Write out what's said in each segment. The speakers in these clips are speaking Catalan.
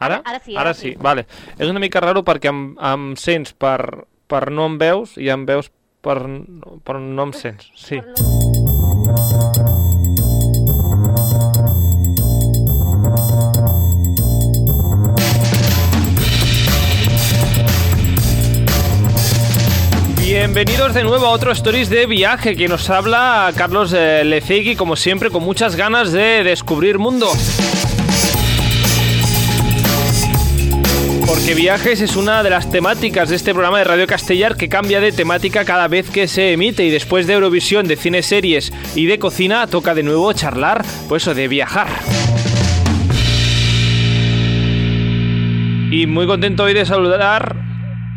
Ara? Ara sí, Ara ara sí, sí. vale. És una mica raro perquè em, em sents per, per no em veus i em veus per, per no em sents. Sí. Bienvenidos de nuevo a otro Stories de viaje que nos habla Carlos eh, Lecegui, como siempre, con muchas ganas de descubrir mundo. Porque viajes es una de las temáticas de este programa de Radio Castellar que cambia de temática cada vez que se emite y después de Eurovisión, de cine, series y de cocina, toca de nuevo charlar, pues eso, de viajar. Y muy contento hoy de saludar,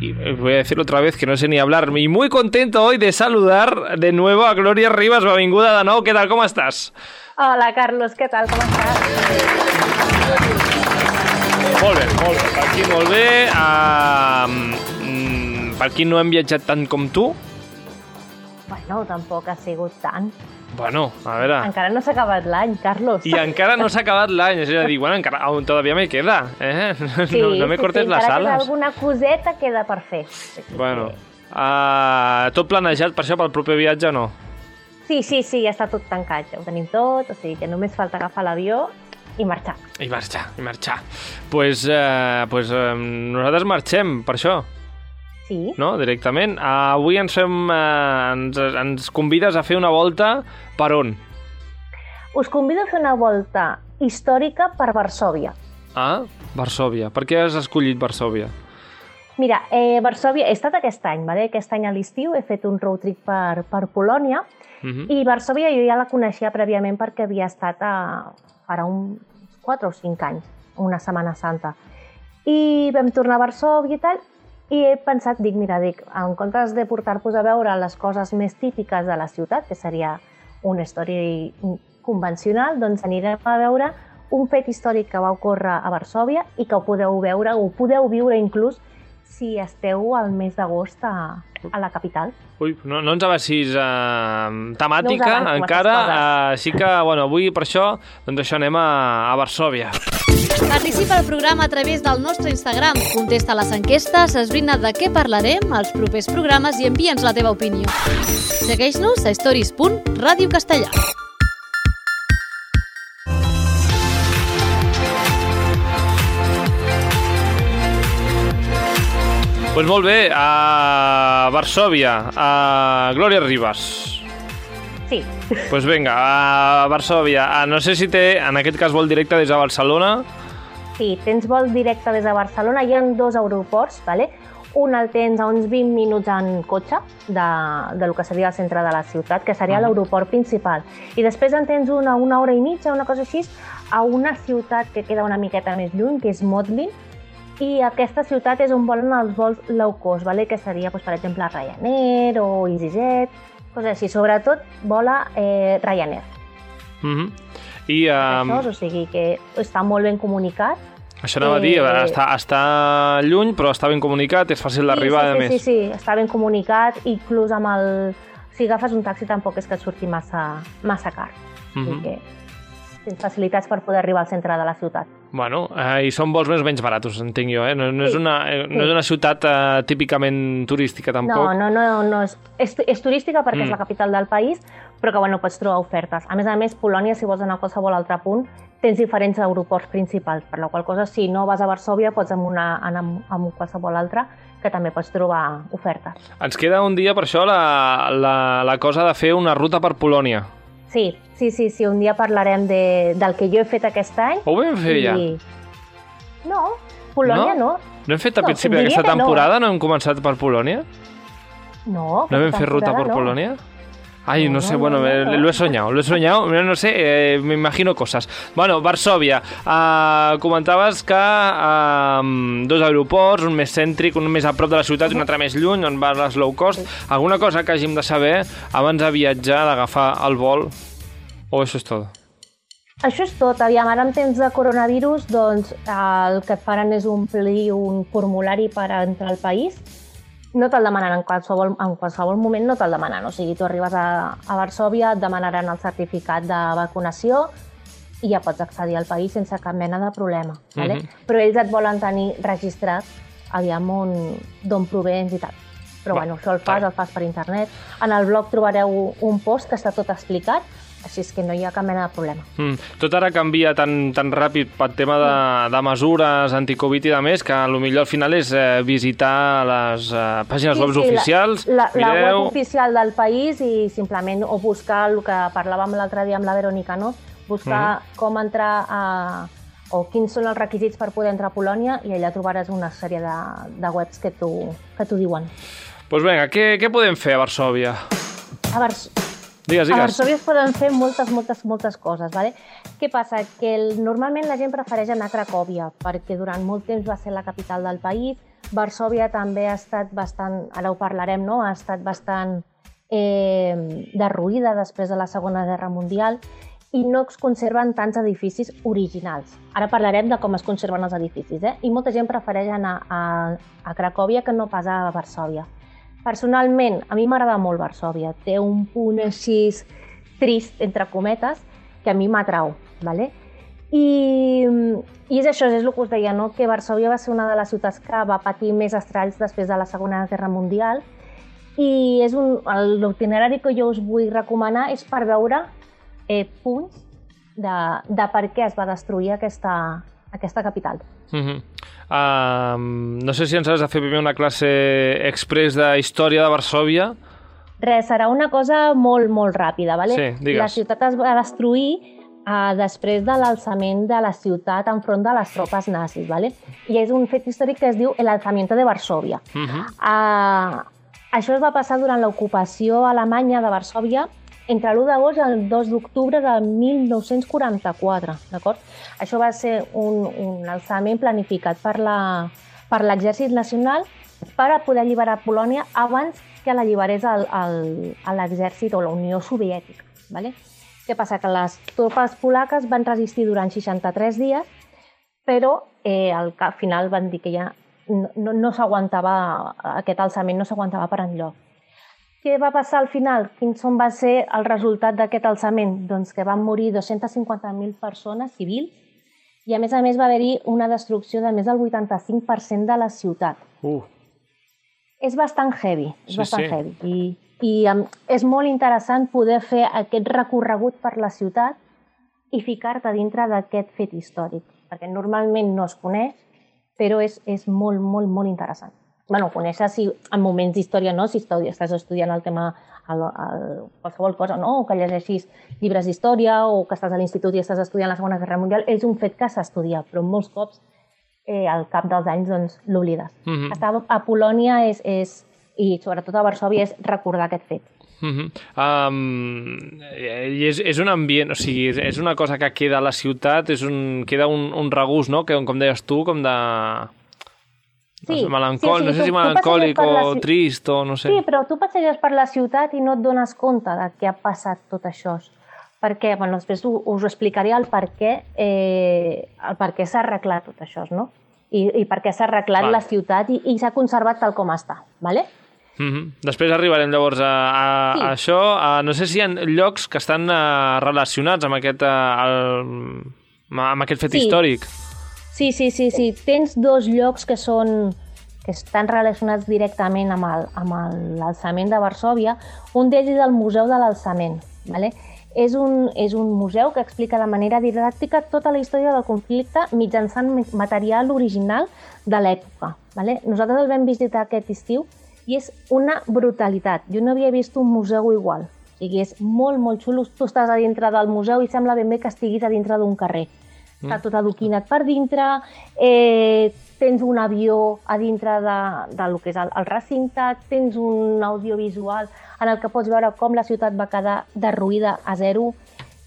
y voy a decirlo otra vez que no sé ni hablar, y muy contento hoy de saludar de nuevo a Gloria Rivas, benvinguda de nou, ¿qué tal, cómo estás? Hola, Carlos, què tal? Com estàs? Molt bé, molt bé. Per aquí molt bé. Uh, per aquí no hem viatjat tant com tu. Bueno, tampoc ha sigut tant. Bueno, a veure... Encara no s'ha acabat l'any, Carlos. I encara no s'ha acabat l'any, és a dir, bueno, encara, aún todavía me queda, eh? no, no me cortes las encara queda alas. alguna coseta queda per fer. Sí, sí, Bueno, uh, tot planejat per això, pel proper viatge o no? Sí, sí, sí, ja està tot tancat, ja ho tenim tot, o sigui que només falta agafar l'avió i marxar. I marxar, i marxar. Pues, uh, pues uh, nosaltres marxem per això, Sí, no? Directament. Uh, avui ens, fem, uh, ens, ens convides a fer una volta per on? us convido a fer una volta històrica per Varsòvia. Ah, Varsòvia. Per què has escollit Varsòvia? Mira, eh, Varsòvia, he estat aquest any, vale? aquest any a l'estiu he fet un road trip per, per Polònia Uh -huh. i Varsòvia jo ja la coneixia prèviament perquè havia estat a, farà uns 4 o 5 anys, una Setmana Santa. I vam tornar a Varsòvia i tal, i he pensat, dic, mira, dic, en comptes de portar-vos a veure les coses més típiques de la ciutat, que seria una història convencional, doncs anirem a veure un fet històric que va ocórrer a Varsòvia i que ho podeu veure, o ho podeu viure inclús si esteu al mes d'agost a, a la capital. Ui, no, no ens avancis uh, temàtica No encara, uh, així que, bueno, avui per això, doncs això anem a, a Varsòvia. Participa al programa a través del nostre Instagram, contesta les enquestes, esbrina de què parlarem als propers programes i envia'ns la teva opinió. Segueix-nos a stories.radiocastellà. Doncs pues molt bé, a Varsòvia, a Glòria Ribas. Sí, Doncs pues vinga, a Varsòvia. Ah, no sé si té, en aquest cas, vol directe des de Barcelona. Sí, tens vol directe des de Barcelona. Hi ha dos aeroports, vale? un el tens a uns 20 minuts en cotxe de, de lo que seria el centre de la ciutat, que seria Mhm. l'aeroport principal. I després en tens una, una hora i mitja, una cosa així, a una ciutat que queda una miqueta més lluny, que és Modlin, i aquesta ciutat és on volen els vols low cost, vale? que seria, doncs, per exemple, Ryanair o EasyJet, coses així. Sobretot vola eh, Ryanair. Uh -huh. I Um... um, o sigui que està molt ben comunicat això anava a dir, eh, està, està lluny, però està ben comunicat, és fàcil d'arribar, sí, a sí, més. Sí, sí, està ben comunicat, inclús amb el... Si agafes un taxi tampoc és que et surti massa, massa car. Uh Mhm. -huh. que tens facilitats per poder arribar al centre de la ciutat. Bueno, eh, i són vols més o menys baratos, entenc jo, eh? No, no, és, Sí, una, eh, no sí. és una ciutat eh, típicament turística, tampoc. No, no, no, no és, és, és turística perquè Mm. és la capital del país, però que bueno, pots trobar ofertes. A més a més, Polònia, si vols anar a qualsevol altre punt, tens diferents aeroports principals, per la qual cosa, si no vas a Varsòvia, pots anar, una, anar amb, amb qualsevol altre, que també pots trobar ofertes. Ens queda un dia, per això, la, la, la cosa de fer una ruta per Polònia. Sí, sí, sí, sí, un dia parlarem de, del que jo he fet aquest any. Ho vam fer ja? No, Polònia no. No hem fet a No, principi d'aquesta que no. temporada? No hem començat per Polònia? No, ¿No vam fer ruta temporada por no. Ay, no, sé, no, bueno, no, me- lo he soñado, lo he soñado, no sé, eh, me imagino cosas. Bueno, Varsòvia, uh, comentaves que uh, dos aeroports, un més cèntric, un més a prop de la ciutat i un altre més lluny, on va les low cost. Alguna cosa que hàgim de saber abans de viatjar, d'agafar el vol? O això és tot? Això és tot. Aviam, ara en temps de coronavirus, doncs el que faran és omplir un formulari per entrar al país. No te'l demanen en qualsevol, en qualsevol moment, no te'l demanen. O sigui, tu arribes a, a Varsòvia, et demanaran el certificat de vacunació i ja pots accedir al país sense cap mena de problema. Vale? Mhm. Però ells et volen tenir registrat aviam on- d'on provens i tal. Però Va, bueno, això el fas, vale. el fas per internet. En el blog trobareu un post que està tot explicat, així és que no hi ha cap mena de problema. Mm. Tot ara canvia tan, tan ràpid pel tema de, de mesures anticovid i de més que lo millor al final és eh, visitar les eh, pàgines web oficials, La, la, la mireu... web oficial del país i simplement o buscar el que parlàvem l'altre dia amb la Verònica, no? Buscar Mhm. com entrar a o quins són els requisits per poder entrar a Polònia i allà trobaràs una sèrie de, de webs que t'ho diuen. Doncs pues vinga, què, què podem fer a Varsòvia? A, Vars Digues, a digues. Varsòvia es poden fer moltes, moltes, moltes coses. Vale? Què passa? Que el, normalment la gent prefereix anar a Cracòvia perquè durant molt temps va ser la capital del país. Varsòvia també ha estat bastant, ara ho parlarem, no? ha estat bastant eh, derruïda després de la Segona Guerra Mundial i no es conserven tants edificis originals. Ara parlarem de com es conserven els edificis, eh? i molta gent prefereix anar a, a Cracòvia que no pas a Varsòvia. Personalment, a mi m'agrada molt Varsòvia. Té un punt així trist, entre cometes, que a mi m'atrau. ¿vale? I, I és això, és el que us deia, no? que Varsòvia va ser una de les ciutats que va patir més estralls després de la Segona Guerra Mundial i és un, l'itinerari que jo us vull recomanar és per veure eh, punts de, de per què es va destruir aquesta, aquesta capital. Uh -huh. um, no sé si ens has de fer primer una classe express de història de Varsòvia. Res, serà una cosa molt, molt ràpida. ¿vale? Sí, digues. La ciutat es va destruir uh, després de l'alçament de la ciutat enfront de les tropes nazis. ¿vale? I és un fet històric que es diu el alzamiento de Varsòvia. Uh -huh. Uh, això es va passar durant l'ocupació alemanya de Varsòvia entre l'1 d'agost i el 2 d'octubre de 1944, d'acord? Això va ser un, un alçament planificat per l'exèrcit nacional per a poder alliberar Polònia abans que l'alliberés l'exèrcit o la Unió Soviètica. ¿vale? Què passa? Que les tropes polaques van resistir durant 63 dies, però eh, al final van dir que ja no, no, no s'aguantava, aquest alçament no s'aguantava per enlloc. Què va passar al final? Quin son va ser el resultat d'aquest alçament? Doncs que van morir 250.000 persones civils i a més a més va haver-hi una destrucció de més del 85% de la ciutat. Uh. És bastant heavy, és Sí, bastant sí. heavy. I, i um, és molt interessant poder fer aquest recorregut per la ciutat i ficar-te dintre d'aquest fet històric, perquè normalment no es coneix, però és, és molt, molt, molt interessant. Bueno, conèixer si en moments d'història, no? si estudi- estàs estudiant el tema, el, el, qualsevol cosa, no? o que llegeixis llibres d'història, o que estàs a l'institut i estàs estudiant la Segona Guerra Mundial, és un fet que s'estudia, però molts cops eh, al cap dels anys doncs, l'oblides. Mhm. Estar a Polònia és, és, i sobretot a Varsòvia és recordar aquest fet. Uh -huh. um, i és, és un ambient, o sigui, és, és una cosa que queda a la ciutat, és un, queda un, un regust, no?, que com deies tu, com de... Sí, no sé, melancòlic, sí, sigui, no sé si melancòlic la o ci- trist o no sé. Sí, però tu passeges per la ciutat i no et dones compte de què ha passat tot això. Perquè, bueno, després us, us explicaré el per què, eh, el per què s'ha arreglat tot això, no? I, i per què s'ha arreglat Val. la ciutat i, i s'ha conservat tal com està, ¿vale? Uh -huh. Després arribarem llavors a, a, Sí. a això. A, no sé si hi ha llocs que estan uh, relacionats amb aquest, uh, el, amb aquest fet Sí. històric. Sí, sí, sí, sí. Tens dos llocs que són que estan relacionats directament amb l'alçament de Varsòvia. Un d'ells és el Museu de l'Alçament. ¿vale? És, un, és un museu que explica de manera didàctica tota la història del conflicte mitjançant mi- material original de l'època. ¿vale? Nosaltres el vam visitar aquest estiu i és una brutalitat. Jo no havia vist un museu igual. O sigui, és molt, molt xulo. Tu estàs a dintre del museu i sembla ben bé que estiguis a dintre d'un carrer. Està tot adoquinat per dintre, eh, tens un avió a dintre de, de lo que és el, el recinte, tens un audiovisual en el que pots veure com la ciutat va quedar derruïda a zero.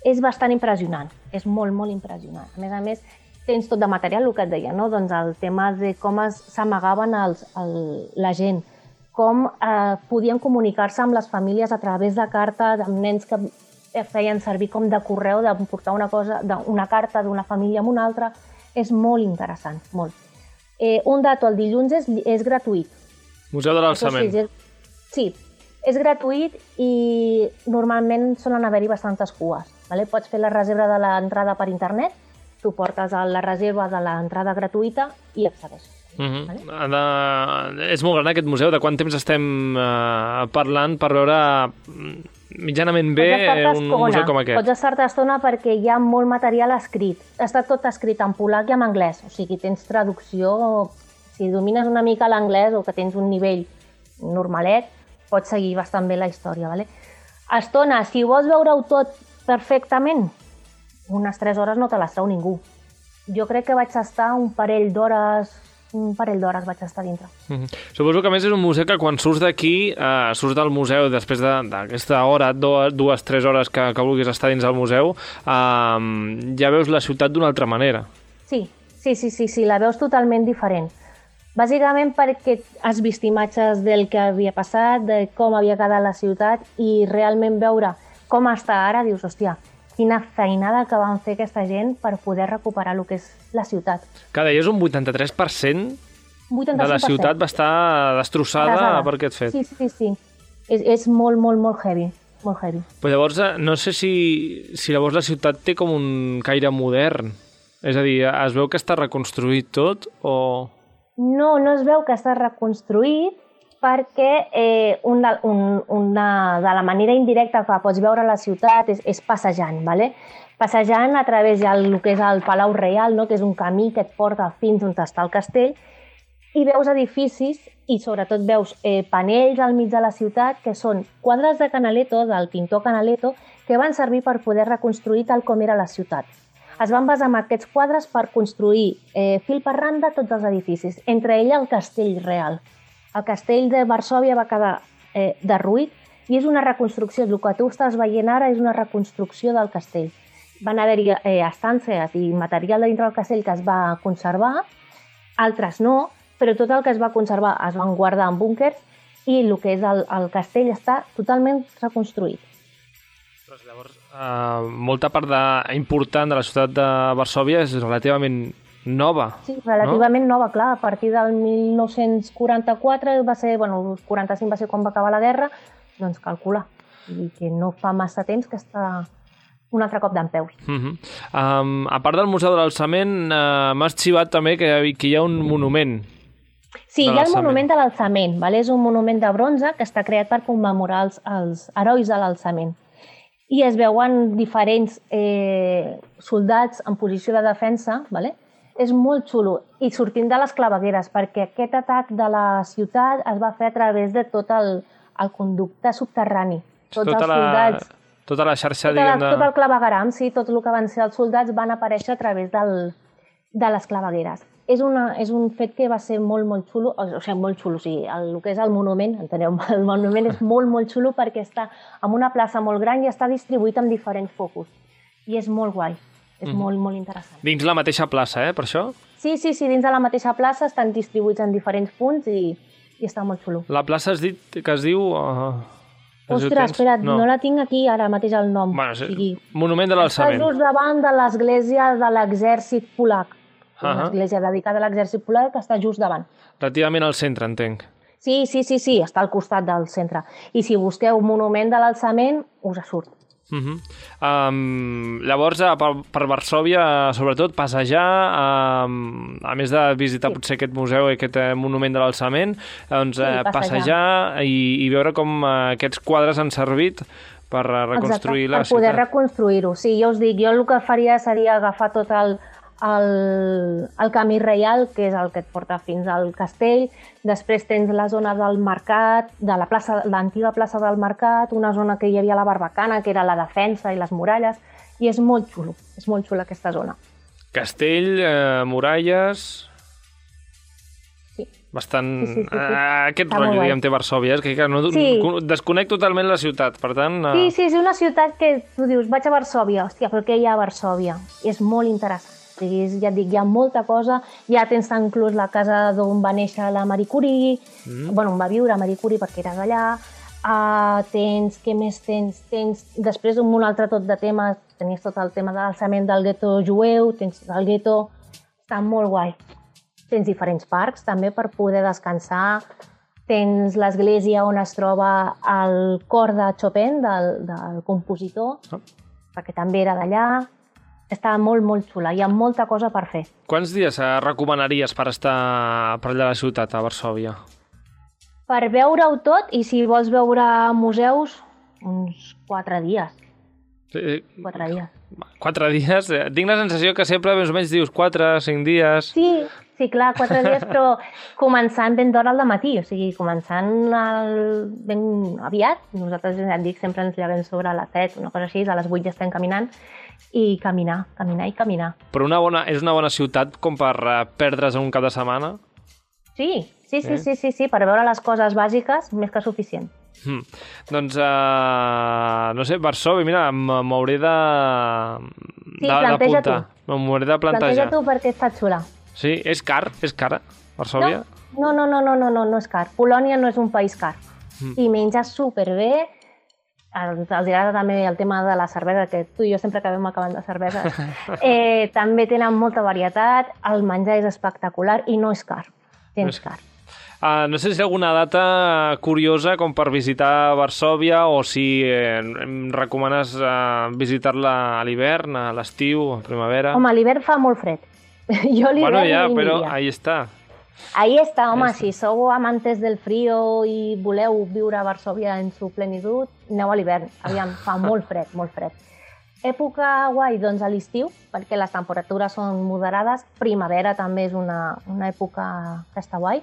És bastant impressionant, és molt, molt impressionant. A més a més, tens tot de material, el que et deia, no? doncs el tema de com s'amagaven el, la gent, com eh, podien comunicar-se amb les famílies a través de cartes, amb nens que feien servir com de correu, de portar una, cosa, una carta d'una família a una altra. És molt interessant, molt. Eh, un dato el dilluns és, és gratuït. Museu de l'Alçament. Sí, és, sí, és gratuït i normalment solen haver-hi bastantes cues. Vale? Pots fer la reserva de l'entrada per internet, tu portes a la reserva de l'entrada gratuïta i accedeixes. Uh -huh. de... És molt gran aquest museu. De quant temps estem uh, parlant per veure mm, mitjanament bé un, museu com aquest? Pots estar-te estona perquè hi ha molt material escrit. Està tot escrit en polac i en anglès. O sigui, tens traducció... Si domines una mica l'anglès o que tens un nivell normalet, pots seguir bastant bé la història. Vale? Estona, si vols veure-ho tot perfectament, unes 3 hores no te les treu ningú. Jo crec que vaig estar un parell d'hores un parell d'hores vaig estar dintre. Mm -hmm. Suposo que a més és un museu que quan surts d'aquí, eh, surts del museu després d'aquesta de, hora, dues, dues, tres hores que, que vulguis estar dins del museu, eh, ja veus la ciutat d'una altra manera. Sí, sí, sí, sí, sí, la veus totalment diferent. Bàsicament perquè has vist imatges del que havia passat, de com havia quedat la ciutat i realment veure com està ara, dius, hòstia, quina feinada que van fer aquesta gent per poder recuperar el que és la ciutat. Que deies un 83%, 85%. de la ciutat va estar destrossada Arrasada. per aquest fet. Sí, sí, sí. És, és molt, molt, molt heavy. Molt heavy. Però llavors, eh, no sé si, si llavors la ciutat té com un caire modern. És a dir, es veu que està reconstruït tot o... No, no es veu que està reconstruït, perquè eh, una, un, una, de la manera indirecta que pots veure la ciutat és, és passejant, ¿vale? passejant a través del que és el Palau Reial, no? que és un camí que et porta fins on està el castell, i veus edificis i sobretot veus eh, panells al mig de la ciutat que són quadres de Canaletto, del pintor Canaletto, que van servir per poder reconstruir tal com era la ciutat. Es van basar en aquests quadres per construir eh, fil per randa tots els edificis, entre ell el castell real. El castell de Varsovia va quedar eh, derruït i és una reconstrucció, el que tu estàs veient ara és una reconstrucció del castell. Van haver-hi eh, estances i material dintre del castell que es va conservar, altres no, però tot el que es va conservar es van guardar en búnkers i el que és el, el castell està totalment reconstruït. Llavors, eh, molta part de, important de la ciutat de Varsovia és relativament nova. Sí, relativament no? nova, clar. A partir del 1944 va ser, bueno, el 45 va ser quan va acabar la guerra, doncs calcula. I que no fa massa temps que està un altre cop d'en peus. Uh -huh. um, a part del Museu de l'Alçament, uh, m'has xivat també que, que hi ha un monument Sí, hi ha el monument de l'alçament. ¿vale? És un monument de bronze que està creat per commemorar els, els herois de l'alçament. I es veuen diferents eh, soldats en posició de defensa, ¿vale? És molt xulo. I sortint de les clavegueres, perquè aquest atac de la ciutat es va fer a través de tot el, el conducte subterrani. Tots tota els soldats... La, tota la xarxa, tota diguem... De... Tot el clavegaram, sí, tot el que van ser els soldats van aparèixer a través del, de les clavegueres. És, una, és un fet que va ser molt, molt xulo, o sigui, molt xulo, o sigui, el, el que és el monument, enteneu, el monument és molt, molt xulo perquè està en una plaça molt gran i està distribuït en diferents focus. I és molt guai. És mm. molt, molt interessant. Dins la mateixa plaça, eh, per això? Sí, sí, sí, dins de la mateixa plaça estan distribuïts en diferents punts i, i està molt xulo. La plaça has dit que es diu... Uh... Ostres, espera't, no. no la tinc aquí ara mateix el nom. Bueno, sí, o sigui, Monument de l'Alçament. Està just davant de l'església de l'exèrcit polac. Uh -huh. Una església dedicada a l'exèrcit polac que està just davant. Relativament al centre, entenc. Sí, sí, sí, sí, està al costat del centre. I si busqueu Monument de l'Alçament, us surt. Uh -huh. um, llavors, uh, per, per Varsovia, sobretot, passejar, um, a més de visitar sí. potser aquest museu i aquest uh, monument de l'alçament, doncs, sí, uh, passejar, passejar i, i veure com aquests quadres han servit per reconstruir Exacte, la per ciutat. per poder reconstruir-ho. Sí, jo us dic, jo el que faria seria agafar tot el, el, el camí reial, que és el que et porta fins al castell. Després tens la zona del mercat, de la plaça, l'antiga plaça del mercat, una zona que hi havia la barbacana, que era la defensa i les muralles, i és molt xulo, és molt xula aquesta zona. Castell, eh, muralles... Sí. Bastant... Sí, sí, sí, sí. Uh, aquest Està rotllo, diguem, té Varsovia, és que, que no, sí. desconec totalment la ciutat, per tant... Uh... Sí, sí, és una ciutat que tu dius, vaig a Varsovia, hòstia, però què hi ha a Varsovia? És molt interessant sigui, ja et dic, hi ha molta cosa, ja tens inclús la casa d'on va néixer la Marie Curie, mm. bueno, on va viure Marie Curie perquè era d'allà, uh, tens, què més tens? Tens, després un altre tot de temes, tenies tot el tema de l'alçament del gueto jueu, tens el gueto, està molt guai. Tens diferents parcs també per poder descansar, tens l'església on es troba el cor de Chopin, del, del compositor, oh perquè també era d'allà. Estava molt, molt xula. Hi ha molta cosa per fer. Quants dies eh, recomanaries per estar per allà a la ciutat, a Varsovia? Per veure-ho tot, i si vols veure museus, uns quatre dies. Sí, Quatre dies. Quatre dies? Eh, Tinc la sensació que sempre més o menys dius quatre, cinc dies... Sí, sí, clar, quatre dies, però començant ben d'hora al matí, o sigui, començant el... ben aviat. Nosaltres, ja et dic, sempre ens llevem sobre les 7, una cosa així, a les 8 ja estem caminant, i caminar, caminar i caminar. Però una bona, és una bona ciutat com per eh, perdre's en un cap de setmana? Sí, sí, sí, Eh? sí, sí, sí, per veure les coses bàsiques, més que suficient. Hmm. Doncs, uh, no sé, Varsovia, mira, m'hauré de... Sí, de- planteja d'apuntar. M'hauré de Planteja plantejar. tu perquè està xula. Sí, és car? És cara, Varsovia? No, no, no, no, no, no, no és car. Polònia no és un país car. Mm. I menja superbé. Els, els agrada també el tema de la cervesa, que tu i jo sempre acabem acabant de cervesa. eh, també tenen molta varietat, el menjar és espectacular i no és car. Gens És- car. Uh, no sé si hi ha alguna data curiosa com per visitar Varsovia o si eh, em recomanes uh, visitar-la a l'hivern, a l'estiu, a primavera. Home, l'hivern fa molt fred. jo l'hivern bueno, ja, però ahí està. Ahí està, home, si sou amantes del frío i voleu viure a Varsovia en su plenitud, aneu a l'hivern. Aviam, fa molt fred, molt fred. Època guai, doncs a l'estiu, perquè les temperatures són moderades. Primavera també és una, una època que està guai.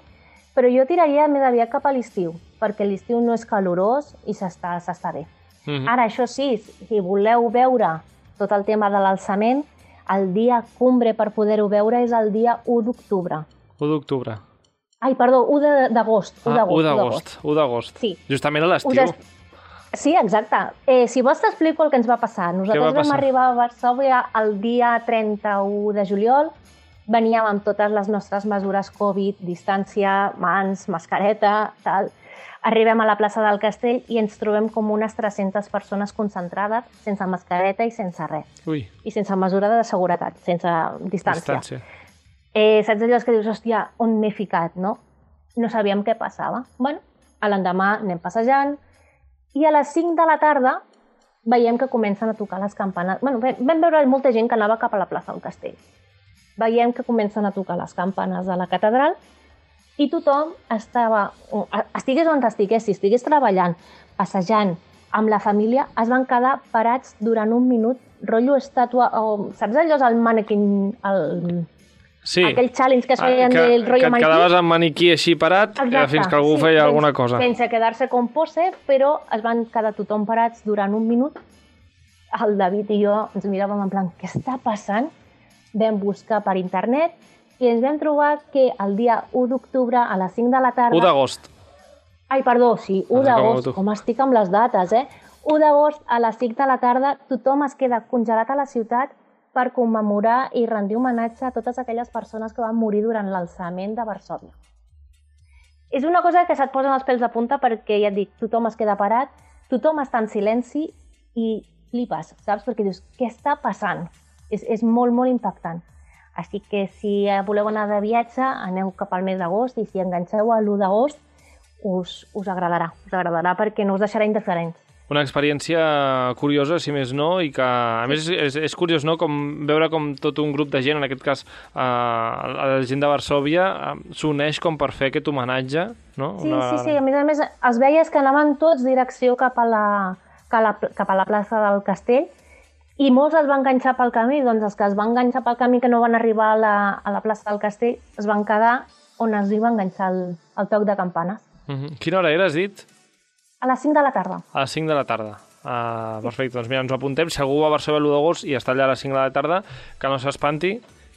Però jo tiraria més aviat cap a l'estiu, perquè l'estiu no és calorós i s'està bé. Mhm. Ara, això sí, si voleu veure tot el tema de l'alçament, el dia cumbre per poder-ho veure és el dia 1 d'octubre. 1 d'octubre. Ai, perdó, 1 de- d'agost. 1 Ah, 1 d'agost. d'agost. 1 d'agost. Sí. Justament a l'estiu. Sí, exacte. Eh, si vols t'explico el que ens va passar. Nosaltres va vam passar? arribar a Varsovia el dia 31 de juliol. Veníem amb totes les nostres mesures Covid, distància, mans, mascareta, tal. Arribem a la plaça del Castell i ens trobem com unes 300 persones concentrades, sense mascareta i sense res. Ui, I sense mesura de seguretat, sense distància. distància. Eh, saps allò que dius, hòstia, on m'he ficat, no? No sabíem què passava. bueno, l'endemà anem passejant i a les 5 de la tarda veiem que comencen a tocar les campanes. bueno, vam veure molta gent que anava cap a la plaça del castell. Veiem que comencen a tocar les campanes de la catedral i tothom estava, estigués on estigués, si estigués treballant, passejant, amb la família, es van quedar parats durant un minut, rotllo estàtua, o, saps allò, el manequin, el, Sí. aquell challenge que es Ah, feien que, del que rotllo et maniquí. quedaves amb maniquí així parat eh, fins que algú sí, feia sense- alguna cosa. Sense quedar-se com pose, però es van quedar tothom parats durant un minut. El David i jo ens miràvem en plan, què està passant? Vam buscar per internet i ens vam trobar que el dia 1 d'octubre a les 5 de la tarda... 1 d'agost. Ai, perdó, sí, 1 Ah, com d'agost, com estic amb les dates, eh? 1 d'agost a les 5 de la tarda tothom es queda congelat a la ciutat per commemorar i rendir homenatge a totes aquelles persones que van morir durant l'alçament de Varsovia. És una cosa que se't posen els pèls de punta perquè, ja et dic, tothom es queda parat, tothom està en silenci i flipes, saps? Perquè dius, què està passant? És, és molt, molt impactant. Així que si voleu anar de viatge, aneu cap al mes d'agost i si enganxeu a l'1 d'agost, us, us agradarà. Us agradarà perquè no us deixarà indiferents. Una experiència curiosa, si més no, i que, a més, és, és curiós, no?, com veure com tot un grup de gent, en aquest cas, eh, la gent de Varsovia, eh, s'uneix com per fer aquest homenatge, no? Sí, sí, sí. A més a més, els veies que anaven tots direcció cap a la, cap a la, cap a la plaça del castell i molts es van enganxar pel camí, doncs els que es van enganxar pel camí que no van arribar a la, a la plaça del castell es van quedar on es va enganxar el, el toc de campanes. Uh -huh. Quina hora era, has dit? A les 5 de la tarda. A les 5 de la tarda. Uh, perfecte, doncs mira, ens ho apuntem. Si algú va a Barcelona l'1 d'agost i està allà a les 5 de la tarda, que no s'espanti,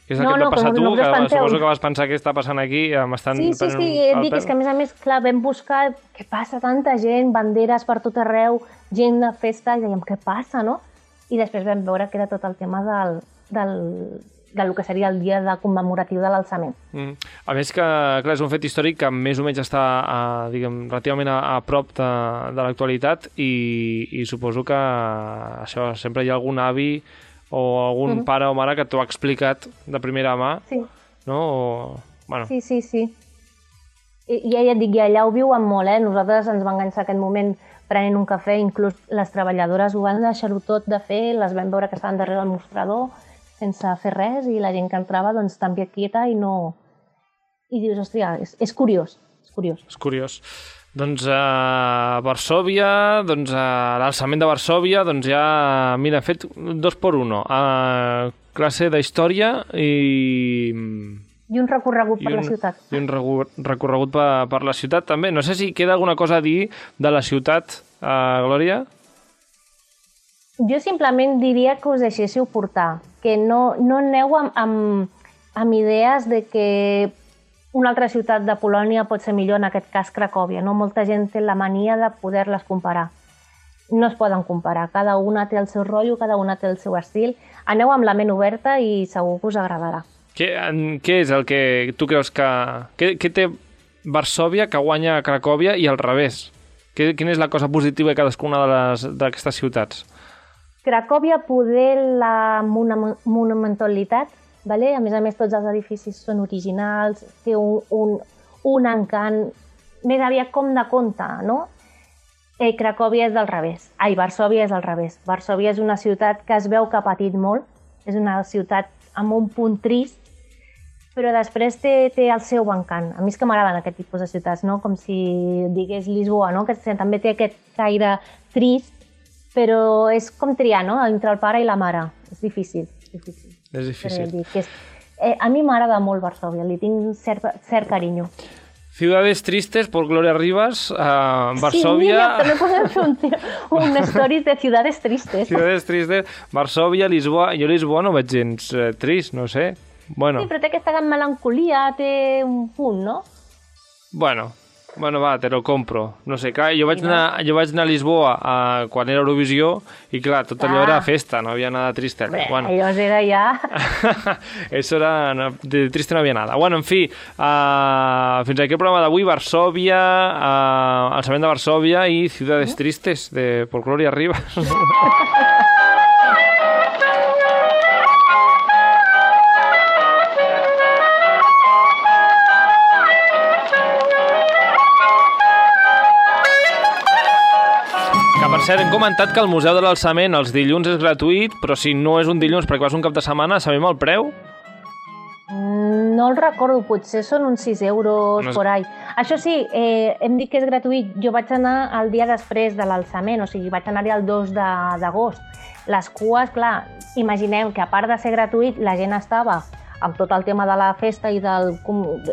que és el No, que et va no, passar que tu, no us que suposo que vas pensar què està passant aquí, eh, m'estan Sí, sí, sí, et dic, és que a més a més, clar, vam buscar què passa, tanta gent, banderes per tot arreu, gent de festa, i dèiem, què passa, no? I després vam veure que era tot el tema del, del, del que seria el dia de commemoratiu de l'alçament. Mm. A més que, clar, és un fet històric que més o menys està, a, diguem, relativament a, a prop de, de l'actualitat i, i suposo que això, sempre hi ha algun avi o algun Mhm. pare o mare que t'ho ha explicat de primera mà, Sí, no? O, bueno, sí, sí, sí. I, i ja et dic, i allà ho viuen molt, eh? Nosaltres ens va enganxar aquest moment prenent un cafè, inclús les treballadores ho van deixar-ho tot de fer, les vam veure que estaven darrere del mostrador sense fer res i la gent que entrava doncs també quieta i no... I dius, hòstia, és, és curiós, és curiós. És curiós. Doncs a Varsòvia, doncs a l'alçament de Varsòvia, doncs ja, mira, he fet dos per uno. A classe d'història i... I un recorregut per I la ciutat. I un regu- recorregut per, per la ciutat també. No sé si queda alguna cosa a dir de la ciutat, uh, Glòria? Jo simplement diria que us deixéssiu portar, que no, no aneu amb, amb, amb idees de que una altra ciutat de Polònia pot ser millor, en aquest cas Cracòvia. No? Molta gent té la mania de poder-les comparar. No es poden comparar, cada una té el seu rotllo, cada una té el seu estil. Aneu amb la ment oberta i segur que us agradarà. Què, en, què és el que tu creus que... Què, què té Varsòvia que guanya Cracòvia i al revés? Què, quina és la cosa positiva de cadascuna d'aquestes ciutats? Cracòvia poder la monumentalitat, vale? a més a més tots els edificis són originals, té un, un, un encant més aviat com de conte, no? Eh, Cracòvia és del revés. Ai, Varsòvia és al revés. Varsòvia és una ciutat que es veu que ha patit molt, és una ciutat amb un punt trist, però després té, té el seu encant. A mi és que m'agraden aquest tipus de ciutats, no? Com si digués Lisboa, no? Que també té aquest caire trist, però és com triar, no? Entre el pare i la mare. És difícil, difícil. És difícil. dic que és... Eh, a mi m'agrada molt Varsòvia, li tinc cert, cert carinyo. Ciudades tristes por Gloria Rivas, a Varsòvia... Sí, mira, també podem fer un, un stories de ciudades tristes. Ciudades tristes, Varsòvia, Lisboa... Jo Lisboa no veig gens eh, trist, no sé. Bueno, Sí, però té aquesta gran melancolia, té un punt, no? bueno, bueno, va, te lo compro. No sé, clar, jo vaig anar, jo vaig anar a Lisboa a, quan era Eurovisió i clar, tot allò Ah. era festa, no havia nada triste. Bé, bueno. allò era ja... Eso era... No, de triste no havia nada. Bueno, en fi, uh, fins aquí el programa d'avui, Varsòvia, uh, Alçament de Varsòvia i Ciudades Tristes, de, por Gloria cert, hem comentat que el Museu de l'Alçament els dilluns és gratuït, però si no és un dilluns perquè vas un cap de setmana, sabem el preu? Mm, No el recordo, potser són uns 6 euros No és- por ahí. Això sí, eh, hem dit que és gratuït. Jo vaig anar el dia després de l'alçament, o sigui, vaig anar-hi el 2 de- d'agost. Les cues, clar, imaginem que a part de ser gratuït, la gent estava amb tot el tema de la festa i del,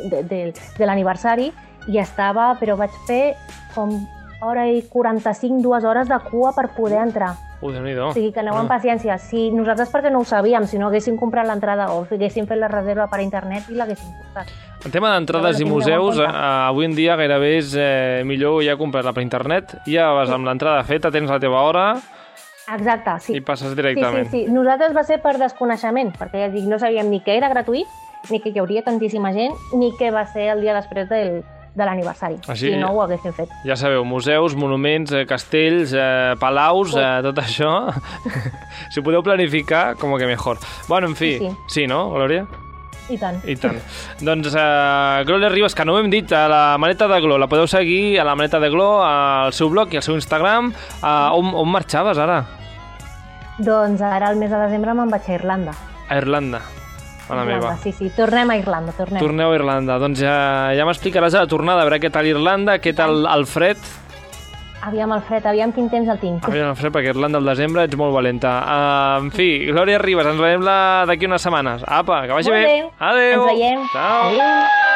de, de, de l'aniversari i estava, però vaig fer com hora i 45, dues hores de cua per poder entrar. Ui, déu nhi O sigui, que aneu amb paciència. Si nosaltres perquè no ho sabíem, si no haguéssim comprat l'entrada o si haguéssim fet la reserva per internet i l'haguéssim portat. En tema d'entrades i museus, eh, avui en dia gairebé és eh, millor ja comprar-la per internet, ja vas amb l'entrada feta, tens la teva hora Exacte, sí. i passes Sí, directament. sí, sí. Nosaltres va ser per desconeixement, perquè ja dic, no sabíem ni que era gratuït, ni que hi hauria tantíssima gent, ni que va ser el dia després del, de l'aniversari. Així- Si no, ho haguéssim fet. Ja sabeu, museus, monuments, eh, castells, eh, palaus, eh, tot això. si podeu planificar, com que mejor. Bueno, en fi, Sí, sí. sí no, Glòria? I tant. I tant. doncs uh, Glòria Ribas, que no ho hem dit, a la Maneta de Glo, la podeu seguir a la Maneta de Glo, al seu blog i al seu Instagram. Uh, on, on marxaves ara? Doncs ara, al mes de desembre, me'n vaig a Irlanda. A Irlanda. A la Irlanda, meva. Sí, sí, tornem a Irlanda, tornem. Torneu a Irlanda. Doncs ja, ja m'explicaràs a la tornada, a veure què tal Irlanda, què tal el fred. Aviam el fred, aviam quin temps el tinc. Aviam el fred, perquè Irlanda al desembre ets molt valenta. Uh, en fi, Glòria Ribas, ens veiem la- d'aquí unes setmanes. Apa, que vagi Molt bé. bé. Adéu. Ens veiem. Ciao. Adéu.